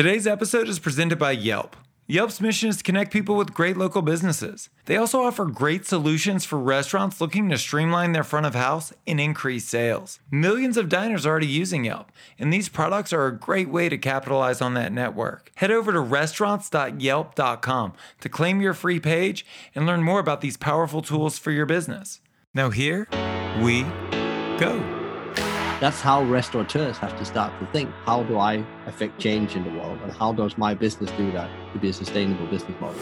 Today's episode is presented by Yelp. Yelp's mission is to connect people with great local businesses. They also offer great solutions for restaurants looking to streamline their front of house and increase sales. Millions of diners are already using Yelp, and these products are a great way to capitalize on that network. Head over to restaurants.yelp.com to claim your free page and learn more about these powerful tools for your business. Now, here we go. That's how restaurateurs have to start to think how do I affect change in the world and how does my business do that to be a sustainable business model?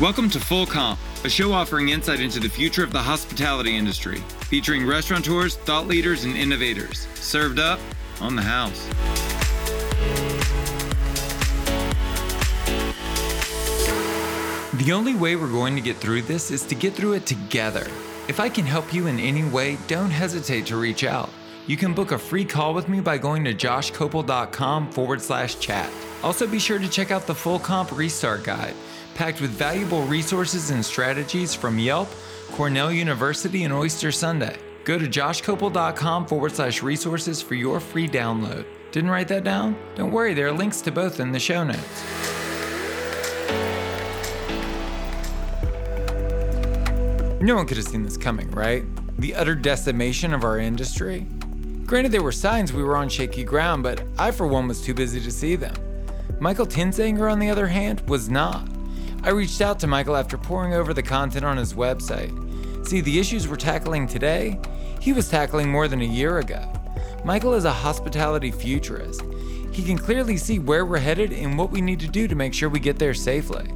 Welcome to Full Comp, a show offering insight into the future of the hospitality industry, featuring restaurateurs, thought leaders, and innovators. Served up on the house. The only way we're going to get through this is to get through it together. If I can help you in any way, don't hesitate to reach out. You can book a free call with me by going to joshkopel.com forward slash chat. Also, be sure to check out the Full Comp Restart Guide, packed with valuable resources and strategies from Yelp, Cornell University, and Oyster Sunday. Go to joshkopel.com forward slash resources for your free download. Didn't write that down? Don't worry, there are links to both in the show notes. No one could have seen this coming, right? The utter decimation of our industry. Granted, there were signs we were on shaky ground, but I, for one, was too busy to see them. Michael Tingsager, on the other hand, was not. I reached out to Michael after poring over the content on his website. See, the issues we're tackling today, he was tackling more than a year ago. Michael is a hospitality futurist. He can clearly see where we're headed and what we need to do to make sure we get there safely.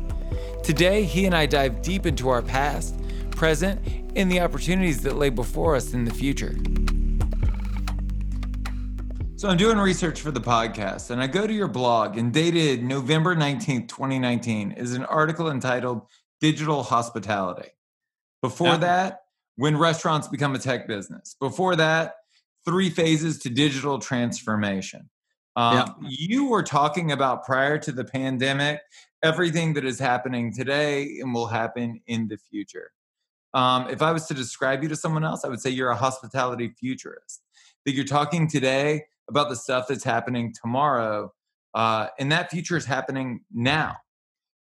Today, he and I dive deep into our past present, and the opportunities that lay before us in the future. So I'm doing research for the podcast, and I go to your blog, and dated November 19th, 2019, is an article entitled Digital Hospitality. Before yeah. that, when restaurants become a tech business. Before that, three phases to digital transformation. Um, yeah. You were talking about prior to the pandemic, everything that is happening today and will happen in the future. Um, if I was to describe you to someone else, I would say you're a hospitality futurist. That you're talking today about the stuff that's happening tomorrow, uh, and that future is happening now.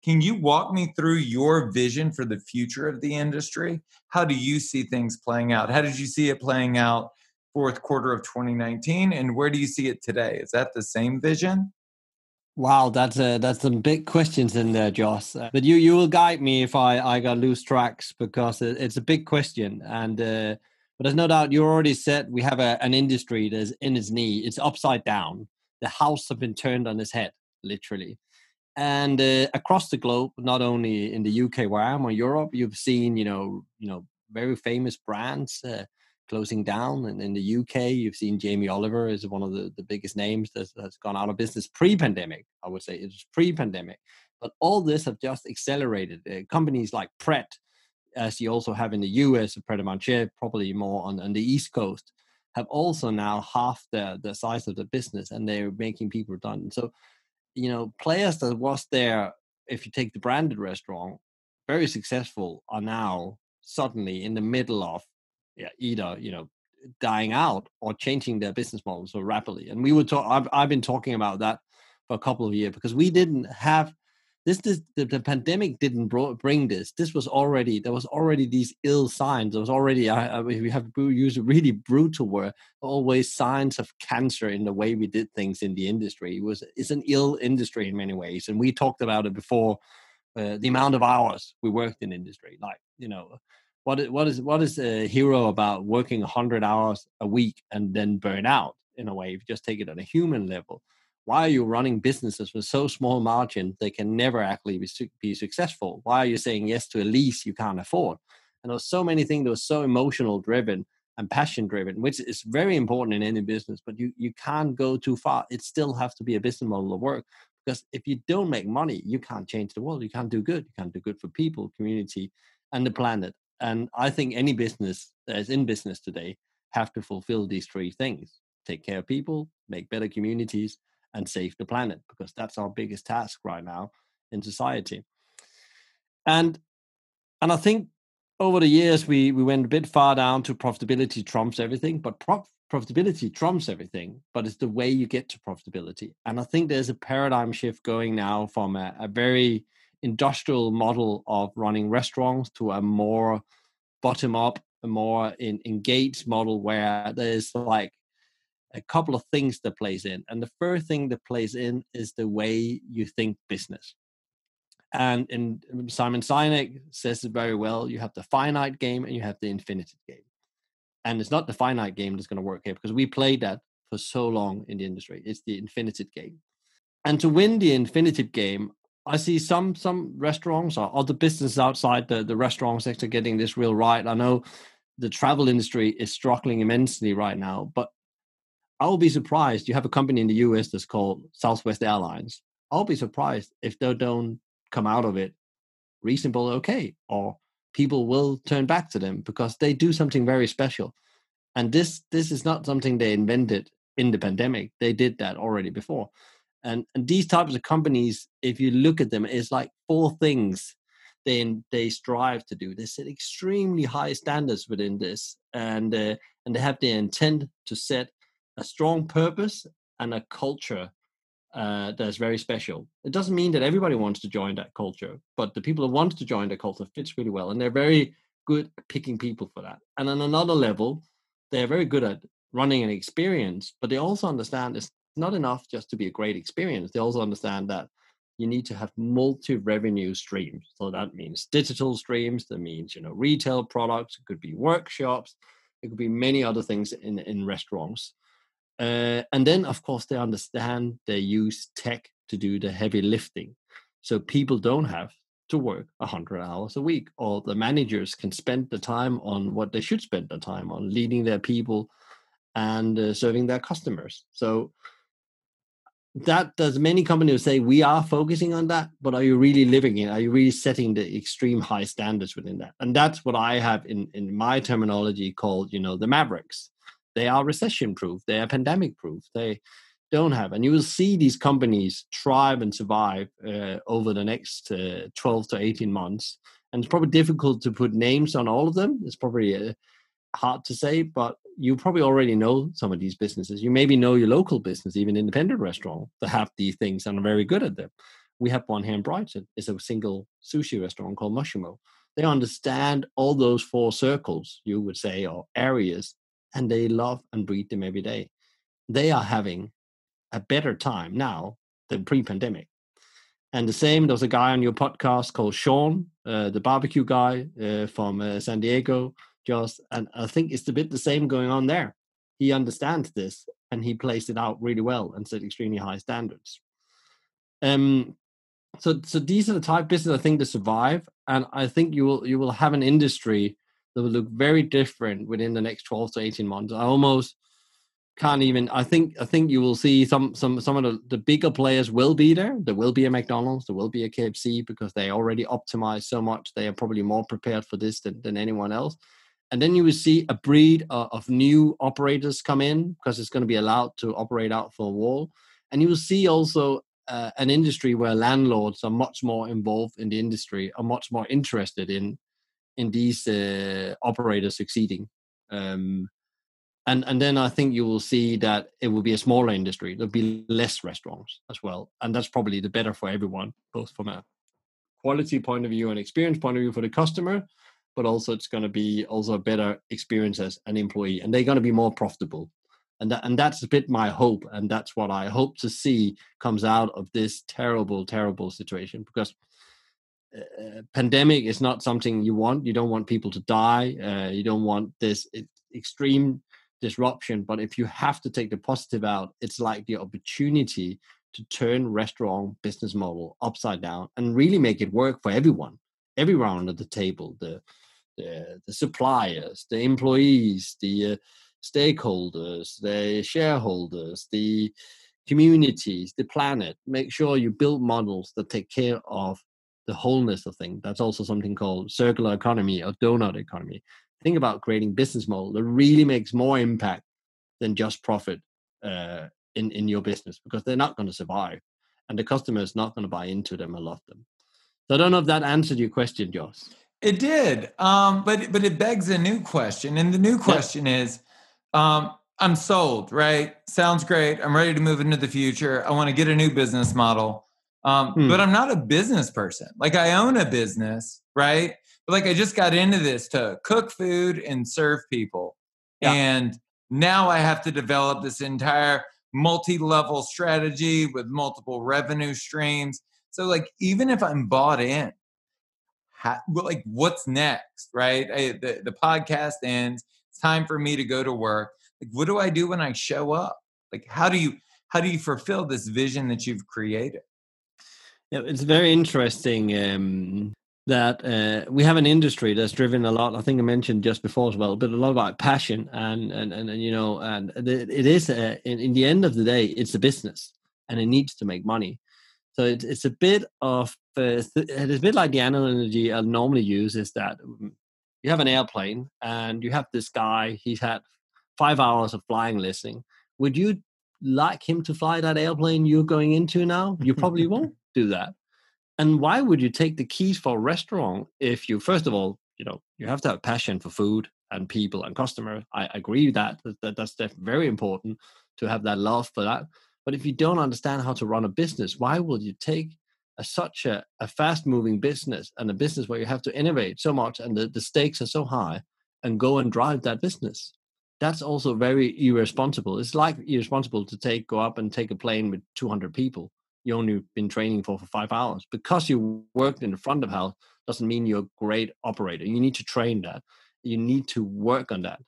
Can you walk me through your vision for the future of the industry? How do you see things playing out? How did you see it playing out fourth quarter of 2019, and where do you see it today? Is that the same vision? Wow, that's a, that's some big questions in there, Josh. Uh, but you you will guide me if I I got lose tracks because it's a big question. And uh, but there's no doubt you already said we have a, an industry that's in its knee. It's upside down. The house has been turned on its head, literally. And uh, across the globe, not only in the UK where I am or Europe, you've seen you know you know very famous brands. Closing down. And in the UK, you've seen Jamie Oliver is one of the, the biggest names that's, gone out of business pre-pandemic. I would say it's pre-pandemic, but all this have just accelerated. Uh, companies like Pret, as you also have in the US, Pret a Manger, probably more on, on the East Coast, have also now half the, the size of the business and they're making people redundant. So, you know, players that was there, if you take the branded restaurant, very successful are now suddenly in the middle of yeah, either you know dying out or changing their business model so rapidly. And we would talk. I've, I've been talking about that for a couple of years because we didn't have this. this the, the pandemic didn't bro- bring this. This was already there was already these ill signs. There was already I, I we have used really brutal word. Always signs of cancer in the way we did things in the industry. It was it's an ill industry in many ways, and we talked about it before. Uh, the amount of hours we worked in industry, like you know, what is what is what is a hero about working 100 hours a week and then burn out in a way? If you just take it on a human level why are you running businesses with so small margin they can never actually be, be successful? Why are you saying yes to a lease you can't afford? And there was so many things that were so emotional driven and passion driven which is very important in any business but you you can't go too far. It still has to be a business model of work because if you don't make money you can't change the world. You can't do good. You can't do good for people community and the planet and I think any business that is in business today have to fulfill these three things: take care of people, make better communities, and save the planet, because that's our biggest task right now in society. And and I think over the years we we went a bit far down to profitability trumps everything, but prof- profitability trumps everything, but it's the way you get to profitability. And I think there's a paradigm shift going now from a, a very industrial model of running restaurants to a more bottom up, a more in, engaged model where there's like a couple of things that plays in. And the first thing that plays in is the way you think business. And Simon Sinek says it very well. You have the finite game and you have the infinite game. And it's not the finite game that's going to work here because we played that for so long in the industry. It's the infinitive game. And to win the infinitive game, I see some some restaurants or other businesses outside the, the restaurant sector getting this real right. I know the travel industry is struggling immensely right now, but I'll be surprised. You have a company in the US that's called Southwest Airlines. I'll be surprised if they don't come out of it reasonable okay, or people will turn back to them because they do something very special. And this this is not something they invented in the pandemic. They did that already before. And, and these types of companies, if you look at them, is like four things they they strive to do. They set extremely high standards within this, and uh, and they have the intent to set a strong purpose and a culture uh, that's very special. It doesn't mean that everybody wants to join that culture, but the people that want to join the culture fits really well, and they're very good at picking people for that. And on another level, they're very good at running an experience, but they also understand it's not enough just to be a great experience. They also understand that you need to have multi-revenue streams. So that means digital streams. That means you know retail products. It could be workshops. It could be many other things in in restaurants. Uh, and then, of course, they understand they use tech to do the heavy lifting. So people don't have to work 100 hours a week, or the managers can spend the time on what they should spend the time on, leading their people and uh, serving their customers. So that does many companies say we are focusing on that, but are you really living it? Are you really setting the extreme high standards within that? And that's what I have in, in my terminology called, you know, the mavericks. They are recession proof they are pandemic proof they don't have and you will see these companies thrive and survive uh, over the next uh, 12 to 18 months. And it's probably difficult to put names on all of them. It's probably uh, hard to say but you probably already know some of these businesses you maybe know your local business even independent restaurant that have these things and are very good at them we have one here in brighton it's a single sushi restaurant called Moshimo. they understand all those four circles you would say or areas and they love and breathe them every day. They are having a better time now than pre-pandemic. And the same, there's a guy on your podcast called Sean, uh, the barbecue guy uh, from uh, San Diego, just, and I think it's a bit the same going on there. He understands this and he plays it out really well and set extremely high standards. Um, so, so these are the type of business I think to survive, and I think you will you will have an industry that will look very different within the next 12 to 18 months. I almost can't even I think I think you will see some some some of the, the bigger players will be there. There will be a McDonald's, there will be a KFC because they already optimized so much. They are probably more prepared for this than, than anyone else. And then you will see a breed of, of new operators come in because it's going to be allowed to operate out for a wall. And you will see also uh, an industry where landlords are much more involved in the industry, are much more interested in in these uh, operators succeeding. Um, and and then I think you will see that it will be a smaller industry. There'll be less restaurants as well, and that's probably the better for everyone, both from a quality point of view and experience point of view for the customer, but also it's going to be also a better experience as an employee, and they're going to be more profitable. And that, and that's a bit my hope, and that's what I hope to see comes out of this terrible, terrible situation because uh, pandemic is not something you want. You don't want people to die. Uh, you don't want this extreme disruption. But if you have to take the positive out, it's like the opportunity to turn restaurant business model upside down and really make it work for everyone, everyone at the table, the the, the suppliers, the employees, the uh, stakeholders, the shareholders, the communities, the planet. Make sure you build models that take care of the wholeness of things. That's also something called circular economy or donut economy. Think about creating business model that really makes more impact than just profit uh, in in your business because they're not going to survive, and the customer is not going to buy into them and love them. So I don't know if that answered your question, Josh. It did, um, but but it begs a new question, and the new question yeah. is, um, I'm sold, right? Sounds great. I'm ready to move into the future. I want to get a new business model. Um, hmm. But I'm not a business person. Like I own a business, right? But like I just got into this to cook food and serve people. Yeah. And now I have to develop this entire multi level strategy with multiple revenue streams. So, like, even if I'm bought in, how, like, what's next, right? I, the, the podcast ends. It's time for me to go to work. Like, what do I do when I show up? Like, how do you how do you fulfill this vision that you've created? Yeah, it's very interesting um, that uh, we have an industry that's driven a lot. I think I mentioned just before as well, but a lot about passion and and and, and you know, and it, is uh, in, in the end of the day, it's a business and it needs to make money. So it, it's a bit of it's a bit like the analogy I normally use is that mm, you have an airplane and you have this guy. He's had five hours of flying listening. Would you like him to fly that airplane you're going into now? You probably won't do that. And why would you take the keys for a restaurant if you, first of all, you know, you have to have passion for food and people and customer. I agree with that. that that's very important to have that love for that. But if you don't understand how to run a business, why will you take a, such a, a fast moving business and a business where you have to innovate so much and the, the stakes are so high and go and drive that business? That's also very irresponsible. It's like irresponsible to take go up and take a plane with 200 people. You only been training for for five hours. Because you worked in the front of house doesn't mean you're a great operator. You need to train that. You need to work on that.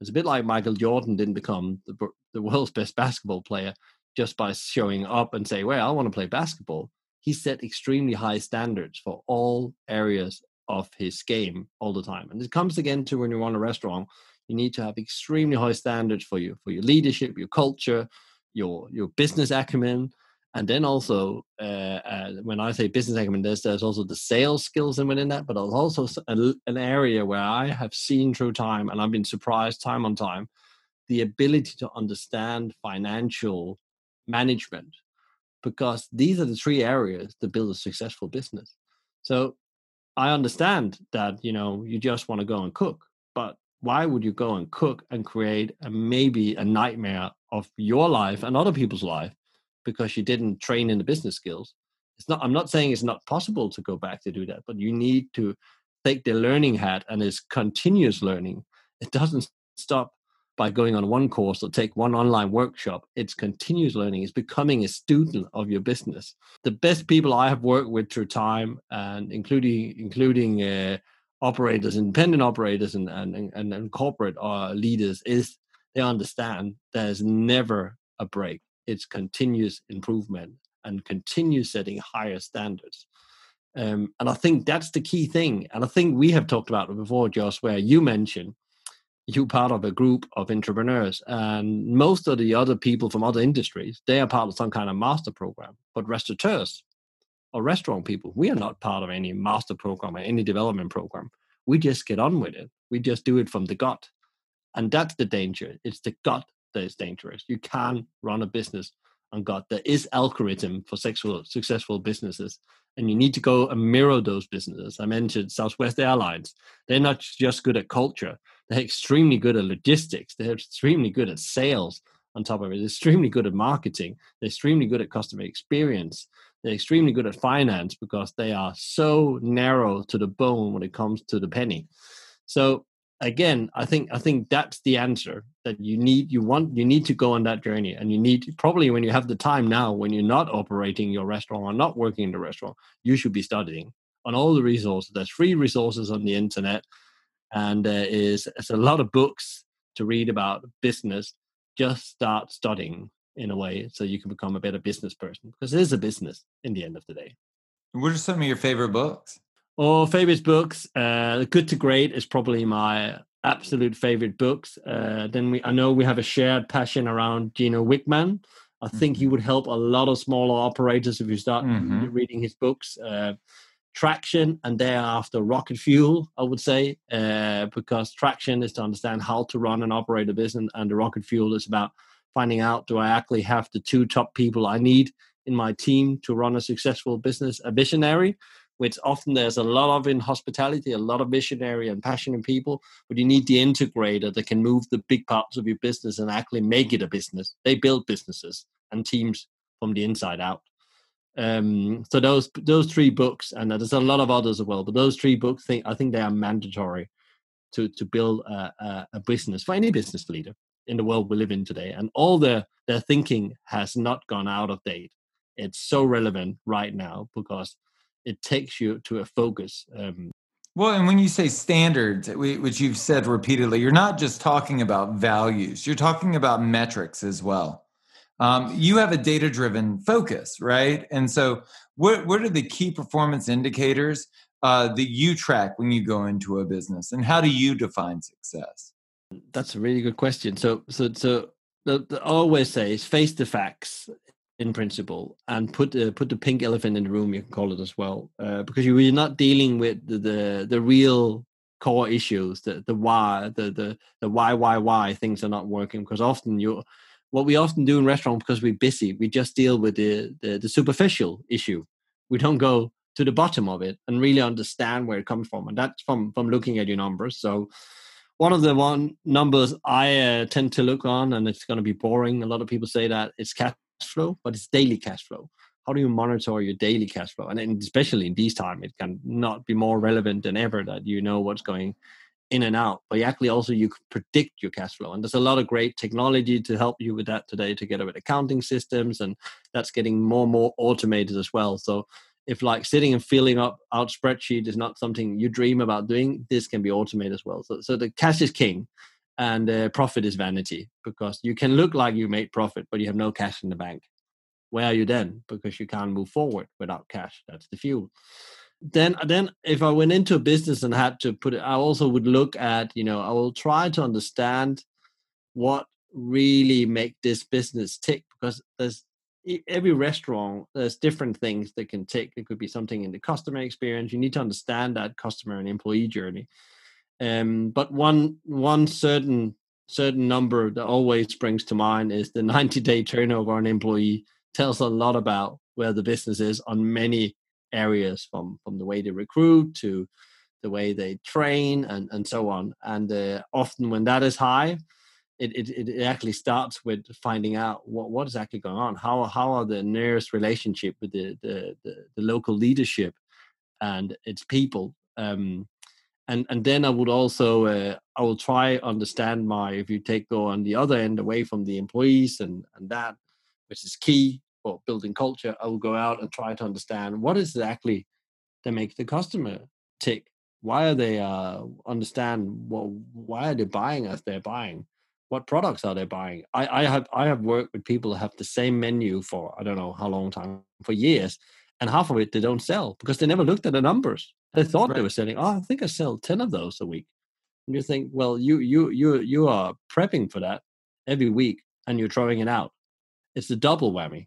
It's a bit like michael jordan didn't become the, the world's best basketball player just by showing up and say well i want to play basketball he set extremely high standards for all areas of his game all the time. And it comes again to when you run a restaurant you need to have extremely high standards for you for your leadership your culture your your business acumen. And then also uh, uh, when I say business acumen, there's there's also the sales skills in within that, but there's also a, an area where I have seen through time, and I've been surprised time on time, the ability to understand financial management, because these are the three areas to build a successful business. So I understand that you know you just want to go and cook, but why would you go and cook and create a, maybe a nightmare of your life and other people's life because you didn't train in the business skills. It's not. I'm not saying it's not possible to go back to do that, but you need to take the learning hat and it's continuous learning. It doesn't stop by going on one course or take one online workshop. It's continuous learning. It's becoming a student of your business. The best people I have worked with through time, and including including uh, operators, independent operators, and and and, and corporate uh, leaders, is they understand there's never a break it's continuous improvement and continue setting higher standards. Um, and I think that's the key thing. And I think we have talked about it before, Josh, where you mentioned you part of a group of entrepreneurs and most of the other people from other industries, they are part of some kind of master program. But restaurateurs or restaurant people, we are not part of any master program or any development program. We just get on with it. We just do it from the gut. And that's the danger. It's the gut that is dangerous. You can run a business on gut. There is algorithm for sexual, successful businesses, and you need to go and mirror those businesses. I mentioned Southwest Airlines. They're not just good at culture; they're extremely good at logistics. They're extremely good at sales. On top of it, they're extremely good at marketing. They're extremely good at customer experience. They're extremely good at finance because they are so narrow to the bone when it comes to the penny. So again i think i think that's the answer that you need you want you need to go on that journey and you need probably when you have the time now when you're not operating your restaurant or not working in the restaurant you should be studying on all the resources there's free resources on the internet and there is a lot of books to read about business just start studying in a way so you can become a better business person because it is a business in the end of the day what are some of your favorite books or favorite books, uh, Good to Great is probably my absolute favorite books. Uh, then we, I know we have a shared passion around Gino Wickman. I think mm-hmm. he would help a lot of smaller operators if you start mm-hmm. reading his books. Uh, traction and thereafter rocket fuel i would say uh, because traction is to understand how to run and operate a business and the rocket fuel is about finding out do i actually have the two top people i need in my team to run a successful business a visionary which often there's a lot of in hospitality, a lot of visionary and passionate people, but you need the integrator that can move the big parts of your business and actually make it a business. They build businesses and teams from the inside out. Um, so those those three books, and there's a lot of others as well, but those three books, think I think they are mandatory to to build a, a, a business for any business leader in the world we live in today. And all their their thinking has not gone out of date. It's so relevant right now because it takes you to a focus. Um, well, and when you say standards, which you've said repeatedly, you're not just talking about values, you're talking about metrics as well. Um, you have a data driven focus, right? And so, what, what are the key performance indicators uh, that you track when you go into a business, and how do you define success? That's a really good question. So, so, so the, the, I always say is face the facts in principle and put the put the pink elephant in the room. You can call it as well, uh, because you're not dealing with the, the the real core issues, the the why, the the the why why why things are not working. Because often you, what we often do in restaurants because we're busy, we just deal with the, the the superficial issue. We don't go to the bottom of it and really understand where it comes from, and that's from from looking at your numbers. So one of the one numbers I uh, tend to look on, and it's going to be boring. A lot of people say that it's cash flow, but it's daily cash flow. How do you monitor your daily cash flow? And especially in these times, it can not be more relevant than ever that you know what's going in and out. But actually, also you can predict your cash flow, and there's a lot of great technology to help you with that today, together with accounting systems, and that's getting more and more automated as well. So if like sitting and filling up out spreadsheet is not something you dream about doing, this can be automated as well. So, so the cash is king and uh, profit is vanity because you can look like you made profit, but you have no cash in the bank. Where are you then? Because you can't move forward without cash. That's the fuel. Then, then if I went into a business and had to put it, I also would look at, you know, I will try to understand what really make this business tick because there's every restaurant there's different things that can tick. It could be something in the customer experience. You need to understand that customer and employee journey. Um, but one one certain certain number that always springs to mind is the 90 day turnover on employee tells a lot about where the business is on many areas from from the way they recruit to the way they train and and so on and uh, often when that is high it, it, it actually starts with finding out what, what is actually going on. How how are the nearest relationship with the the, the, the local leadership and its people. Um, and and then I would also uh, I will try understand my if you take go on the other end away from the employees and and that which is key for building culture. I will go out and try to understand what is exactly that make the customer tick. Why are they uh, understand what why are they buying as they're buying? what products are they buying? I, I have I have worked with people that have the same menu for I don't know how long time for years, and half of it they don't sell because they never looked at the numbers. They thought right. they were selling. Oh, I think I sell ten of those a week. And you think, well, you you you you are prepping for that every week, and you're throwing it out. It's the double whammy,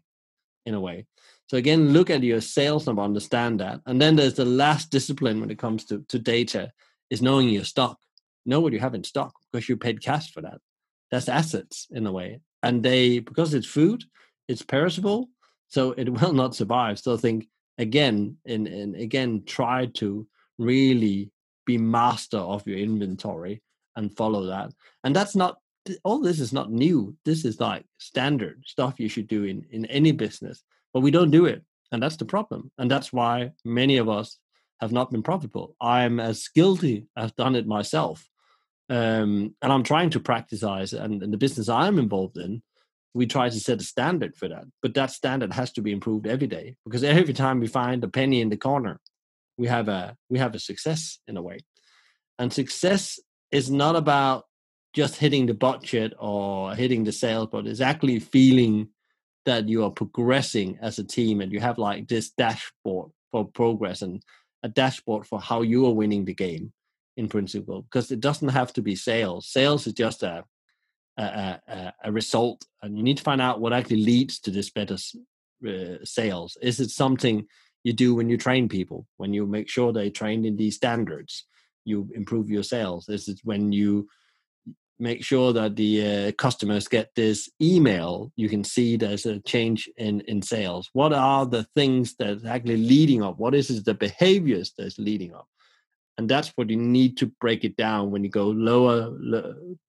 in a way. So again, look at your sales number, understand that, and then there's the last discipline when it comes to to data is knowing your stock. Know what you have in stock because you paid cash for that. That's assets in a way. And they because it's food it's perishable so it will not survive. So i think again and, and again try to really be master of your inventory and follow that. And that's not all this is not new this is like standard stuff you should do in in any business but we don't do it and that's the problem and that's why many of us have not been profitable i'm as guilty I've done it myself um, and I'm trying to practice and in the business I'm involved in, we try to set a standard for that. But that standard has to be improved every day because every time we find a penny in the corner, we have a we have a success in a way. And success is not about just hitting the budget or hitting the sales, but it's actually feeling that you are progressing as a team and you have like this dashboard for progress and a dashboard for how you are winning the game in principle because it doesn't have to be sales. Sales is just a a, a, a result and you need to find out what actually leads to this better uh, sales. Is it something you do when you train people? When you make sure they're trained in these standards you improve your sales. Is it when you make sure that the uh, customers get this email you can see there's a change in in sales. What are the things that's actually leading up? What is the behaviors that's leading up? And that's what you need to break it down when you go lower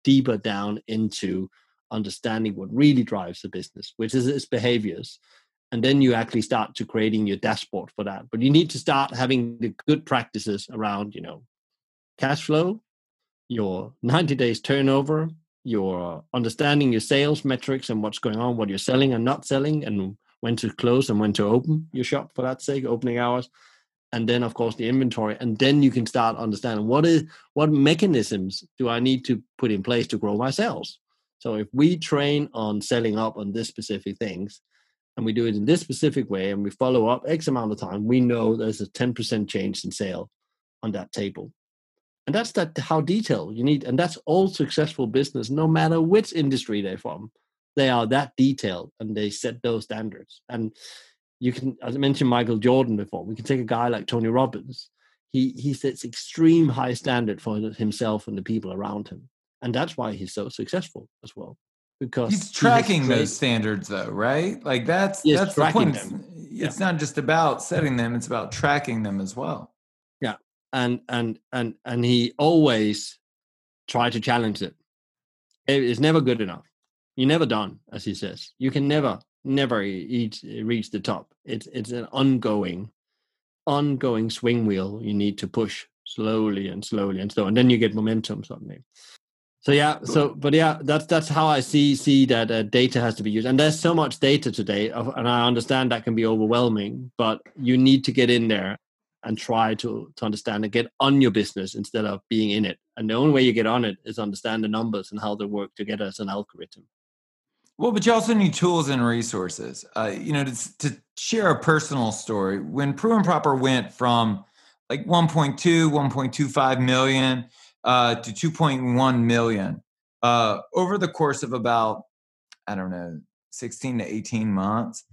deeper down into understanding what really drives the business which is its behaviors. And then you actually start to creating your dashboard for that. But you need to start having the good practices around you know cash flow your 90 days turnover, your understanding your sales metrics and what's going on, what you're selling and not selling, and when to close and when to open your shop for that sake, opening hours. And then of course the inventory. And then you can start understanding what is what mechanisms do I need to put in place to grow my sales. So if we train on selling up on this specific things, and we do it in this specific way and we follow up X amount of time, we know there's a 10% change in sale on that table and that's that how detailed you need and that's all successful business no matter which industry they're from. They are that detailed and they set those standards. And you can as i mentioned michael jordan before we can take a guy like tony robbins. He he sets extreme high standard for himself and the people around him. And that's why he's so successful as well because he's tracking he those standards though right? Like that's that's the point. them. it's yeah. not just about setting them it's about tracking them as well and and and and he always tried to challenge it. It's never good enough. You're never done, as he says. You can never, never reach reach the top. It's it's an ongoing, ongoing swing wheel. You need to push slowly and slowly and slow, and then you get momentum suddenly. So yeah, so but yeah, that's that's how I see see that uh, data has to be used, and there's so much data today, and I understand that can be overwhelming. But you need to get in there and try to to understand and get on your business instead of being in it. And the only way you get on it is understand the numbers and how they work together as an algorithm. Well, but you also need tools and resources. Uh, you know, to, to share a personal story, when Pru and Proper went from like 1.2, 1.25 million uh, to 2.1 million uh, over the course of about, I don't know, 16 to 18 months,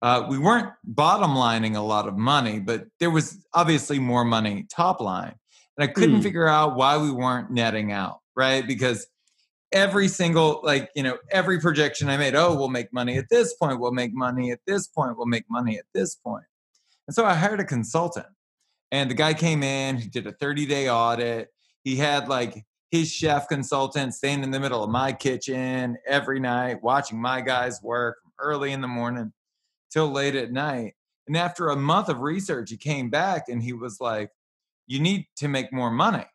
uh, we weren't bottom lining a lot of money, but there was obviously more money top line. And I couldn't mm. figure out why we weren't netting out, right? Because every single, like, you know, every projection I made, oh, we'll make money at this point, we'll make money at this point, we'll make money at this point. And so I hired a consultant. And the guy came in, he did a 30 day audit. He had like his chef consultant staying in the middle of my kitchen every night, watching my guys work early in the morning till late at night. And after a month of research, he came back and he was like, You need to make more money.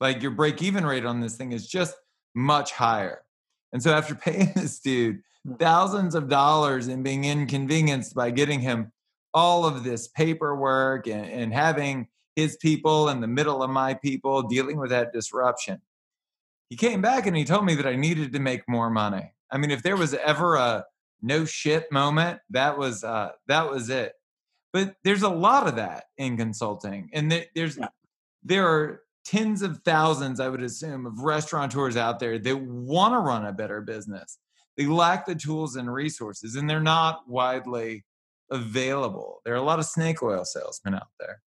Like your break even rate on this thing is just much higher. And so after paying this dude hmm. thousands of dollars and being inconvenienced by getting him all of this paperwork and, and having his people in the middle of my people dealing with that disruption, he came back and he told me that I needed to make more money. I mean, if there was ever a no shit moment. That was uh that was it. But there's a lot of that in consulting and there's yeah. there are tens of thousands i would assume of restaurateurs out there that want to run a better business. They lack the tools and resources and they're not widely available. There are a lot of snake oil salesmen out there.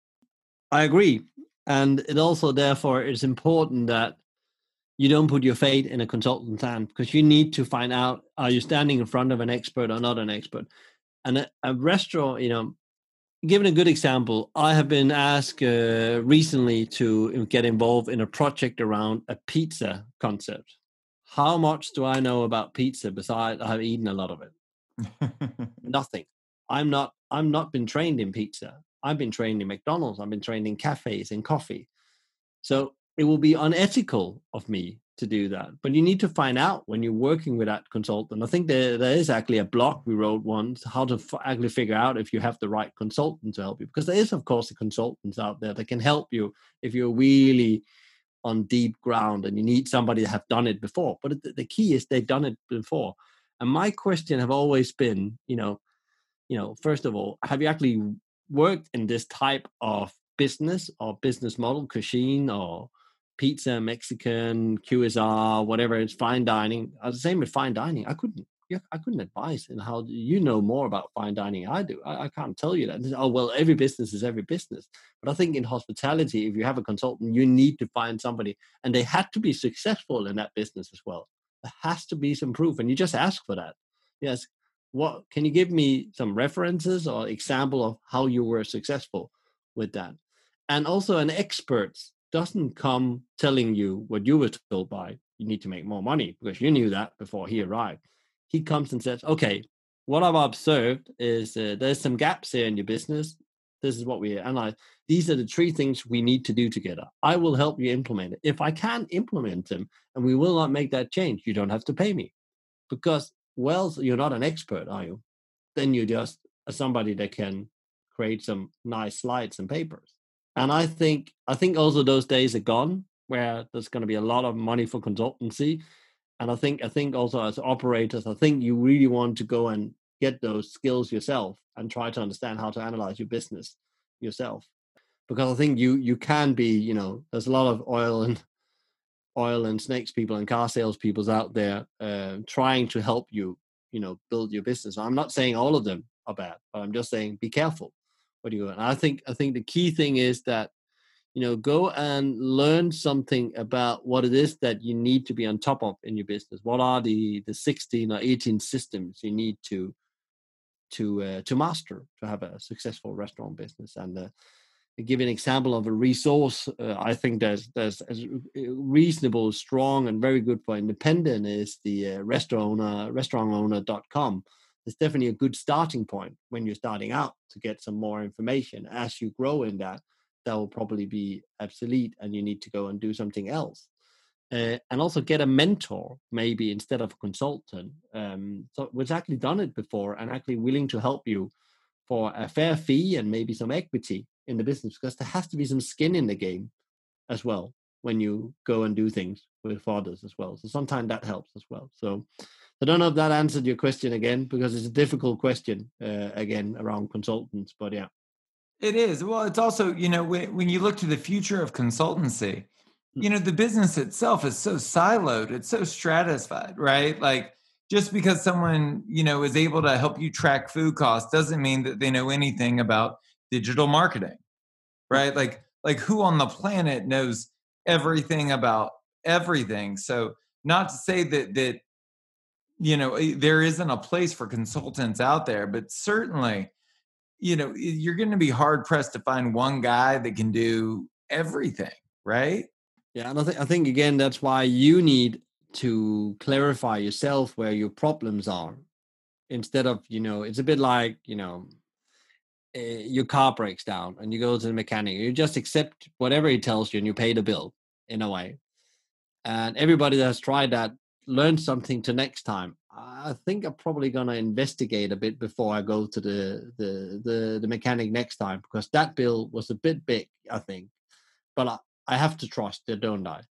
I agree and it also therefore is important that you don't put your faith in a consultant's hand because you need to find out are you standing in front of an expert or not an expert? And a, a restaurant you know given a good example i have been asked uh, recently to get involved in a project around a pizza concept. How much do i know about pizza besides i've eaten a lot of it? Nothing. I'm not i'm not been trained in pizza. I've been trained in mcdonald's. I've been trained in cafes and coffee. So it will be unethical of me to do that. But you need to find out when you're working with that consultant. I think there, there is actually a blog we wrote once how to f- actually figure out if you have the right consultant to help you. Because there is, of course, the consultants out there that can help you if you're really on deep ground and you need somebody that have done it before. But the, the key is they've done it before. And my question have always been, you know, you know, first of all, have you actually worked in this type of business or business model, cuisine or pizza, Mexican, QSR, whatever. It's fine dining. I was the same with fine dining. I couldn't yeah, I couldn't advise. And how you know more about fine dining? I do. I, I can't tell you that. Oh well, every business is every business. But I think in hospitality, if you have a consultant, you need to find somebody, and they had to be successful in that business as well. There has to be some proof, and you just ask for that. Yes. What can you give me some references or example of how you were successful with that? And also, an expert doesn't come telling you what you were told by you need to make more money because you knew that before he arrived. He comes and says, okay, what I've observed is uh, there's some gaps here in your business. This is what we analyze. These are the three things we need to do together. I will help you implement it. If I can't implement them and we will not make that change, you don't have to pay me because, well, you're not an expert, are you? Then you're just somebody that can create some nice slides and papers. And I think I think also those days are gone where there's going to be a lot of money for consultancy. And I think I think also as operators, I think you really want to go and get those skills yourself and try to understand how to analyze your business yourself. Because I think you you can be, you know, there's a lot of oil and oil and snakes people and car sales peoples out there uh, trying to help you, you know, build your business. I'm not saying all of them are bad, but I'm just saying be careful what do you and I think I think the key thing is that you know go and learn something about what it is that you need to be on top of in your business. What are the the 16 or 18 systems you need to to uh, to master to have a successful restaurant business? And uh, give an example of a resource uh, i think there's there's reasonable strong and very good for independent is the uh, restaurant owner restaurantowner.com it's definitely a good starting point when you're starting out to get some more information. As you grow in that that will probably be obsolete and you need to go and do something else. Uh, and also get a mentor maybe instead of a consultant. Um, so which actually done it before and actually willing to help you for a fair fee and maybe some equity in the business because there has to be some skin in the game as well when you go and do things with others as well. So sometimes that helps as well. So i don't know if that answered your question again because it's a difficult question uh, again around consultants but yeah it is. Well, it's also, you know, when, when you look to the future of consultancy, hmm. you know, the business itself is so siloed, it's so stratified, right? Like just because someone, you know, is able to help you track food costs doesn't mean that they know anything about digital marketing. Right? Like like who on the planet knows everything about everything? So not to say that that you know eh, there isn't a place for consultants out there, but certainly you know, you're going to be hard pressed to find one guy that can do everything, right? Yeah, and I think I think again that's why you need to clarify yourself where your problems are, instead of you know it's a bit like you know uh, your car breaks down and you go to the mechanic, you just accept whatever he tells you and you pay the bill in a way. And everybody that has tried that learned something to next time. I think I'm probably gonna investigate a bit before I go to the the the, the mechanic next time because that bill was a bit big, I think. But I, I have to trust it, don't I?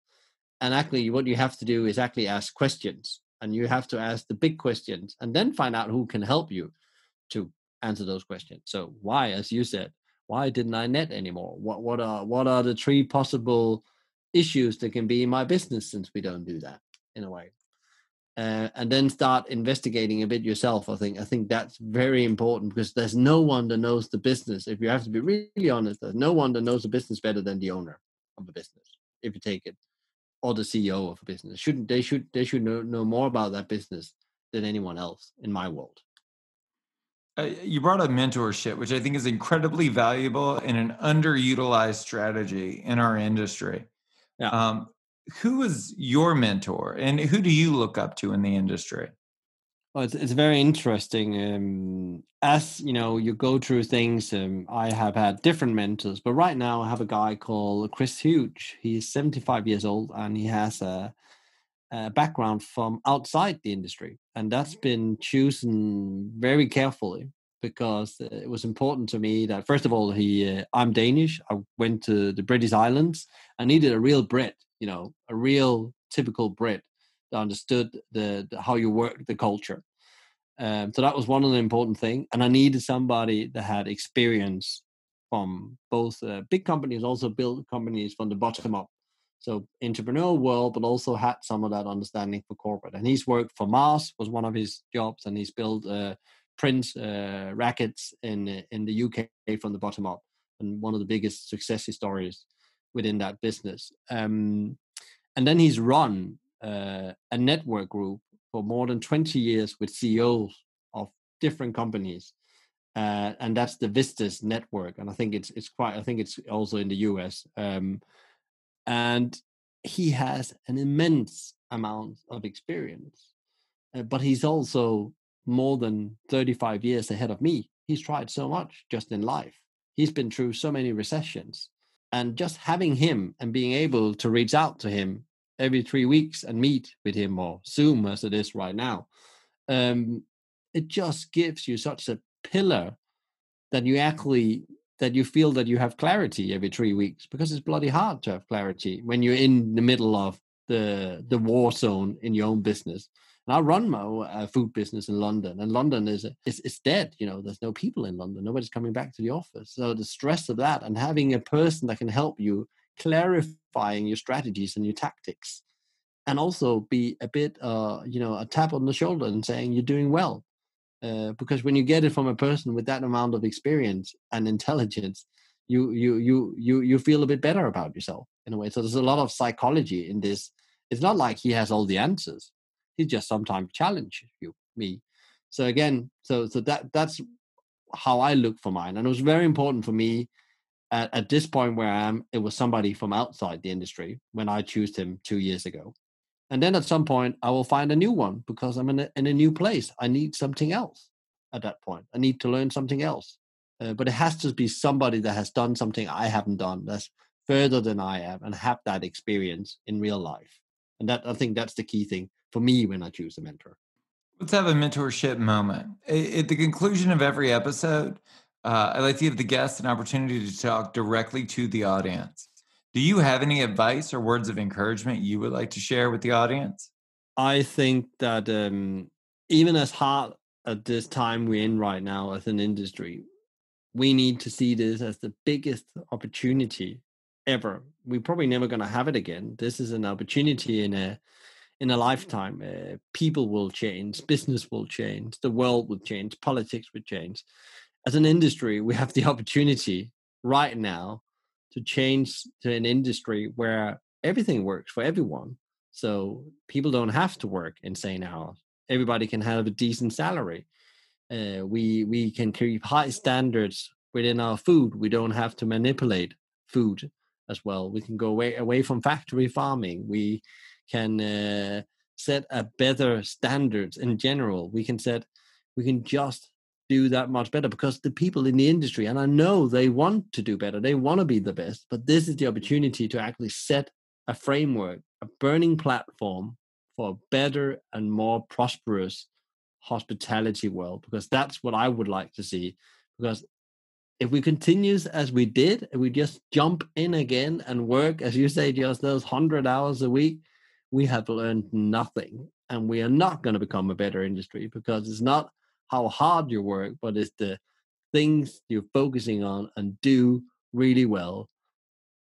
And actually, what you have to do is actually ask questions, and you have to ask the big questions, and then find out who can help you to answer those questions. So why, as you said, why didn't I net anymore? What what are what are the three possible issues that can be in my business since we don't do that in a way? Uh, and then start investigating a bit yourself. I think I think that's very important because there's no one that knows the business. If you have to be really honest, there's no one that knows the business better than the owner of a business. If you take it, or the CEO of a business, shouldn't they should they should know, know more about that business than anyone else in my world. Uh, you brought up mentorship, which I think is incredibly valuable and an underutilized strategy in our industry. Yeah. Um, who is your mentor and who do you look up to in the industry? Well, it's, it's very interesting. Um, as you know, you go through things. Um, I have had different mentors, but right now I have a guy called Chris Huge. He's 75 years old and he has a, a background from outside the industry, and that's been chosen very carefully because it was important to me that first of all he uh, I'm Danish. I went to the British Islands. I needed a real Brit you know a real typical Brit that understood the, the how you work the culture. Um, so that was one of the important thing, and I needed somebody that had experience from both uh, big companies, also build companies from the bottom up. So entrepreneurial world, but also had some of that understanding for corporate. And he's worked for Mars was one of his jobs, and he's built uh, Prince uh, rackets in in the UK from the bottom up, and one of the biggest success stories within that business. Um, and then he's run uh, a network group for more than 20 years with CEOs of different companies. Uh, and that's the Vistage network. And I think it's it's quite I think it's also in the US. Um, and he has an immense amount of experience. Uh, but he's also more than 35 years ahead of me. He's tried so much just in life. He's been through so many recessions. And just having him and being able to reach out to him every three weeks and meet with him or Zoom as it is right now, um, it just gives you such a pillar that you actually that you feel that you have clarity every three weeks because it's bloody hard to have clarity when you're in the middle of the the war zone in your own business and I run my uh, food business in London, and London is it's, it's dead. You know, there's no people in London. Nobody's coming back to the office. So the stress of that, and having a person that can help you clarifying your strategies and your tactics, and also be a bit, uh, you know, a tap on the shoulder and saying you're doing well. Uh, because when you get it from a person with that amount of experience and intelligence, you you you you you feel a bit better about yourself in a way. So there's a lot of psychology in this. It's not like he has all the answers he just sometimes challenge you me. So again so so that that's how i look for mine and it was very important for me at, at this point where i am it was somebody from outside the industry when i chose him two years ago. And then at some point i will find a new one because i'm in a, in a new place. I need something else at that point. I need to learn something else. Uh, but it has to be somebody that has done something i haven't done that's further than i am and have that experience in real life. And that i think that's the key thing for me when I choose a mentor. Let's have a mentorship moment. At the conclusion of every episode, uh, I like to give the guests an opportunity to talk directly to the audience. Do you have any advice or words of encouragement you would like to share with the audience? I think that um, even as hard at this time we're in right now as an industry, we need to see this as the biggest opportunity ever. We're probably never going to have it again. This is an opportunity in a in a lifetime. Uh, people will change, business will change, the world will change, politics will change. As an industry, we have the opportunity right now to change to an industry where everything works for everyone. So people don't have to work insane hours. Everybody can have a decent salary. Uh, we we can keep high standards within our food. We don't have to manipulate food as well. We can go away away from factory farming. We can uh, set a better standards in general. We can set, we can just do that much better because the people in the industry, and I know they want to do better, they want to be the best, but this is the opportunity to actually set a framework, a burning platform for a better and more prosperous hospitality world because that's what I would like to see. Because if we continues as we did, we just jump in again and work, as you say, just those hundred hours a week, we have learned nothing and we are not going to become a better industry because it's not how hard you work but it's the things you're focusing on and do really well.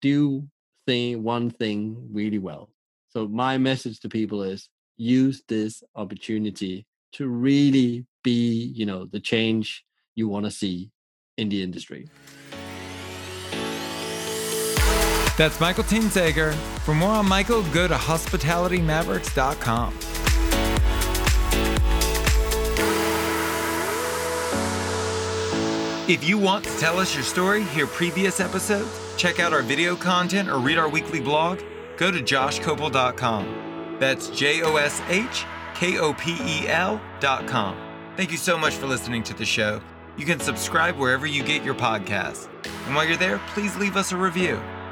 Do thing one thing really well. So my message to people is use this opportunity to really be you know the change you want to see in the industry that's Michael Tingsager. For more on Michael, go to hospitalitymavericks.com. If you want to tell us your story, hear previous episodes, check out our video content, or read our weekly blog, go to joshkopel.com. That's J O S H K O P E L.com. Thank you so much for listening to the show. You can subscribe wherever you get your podcasts. And while you're there, please leave us a review.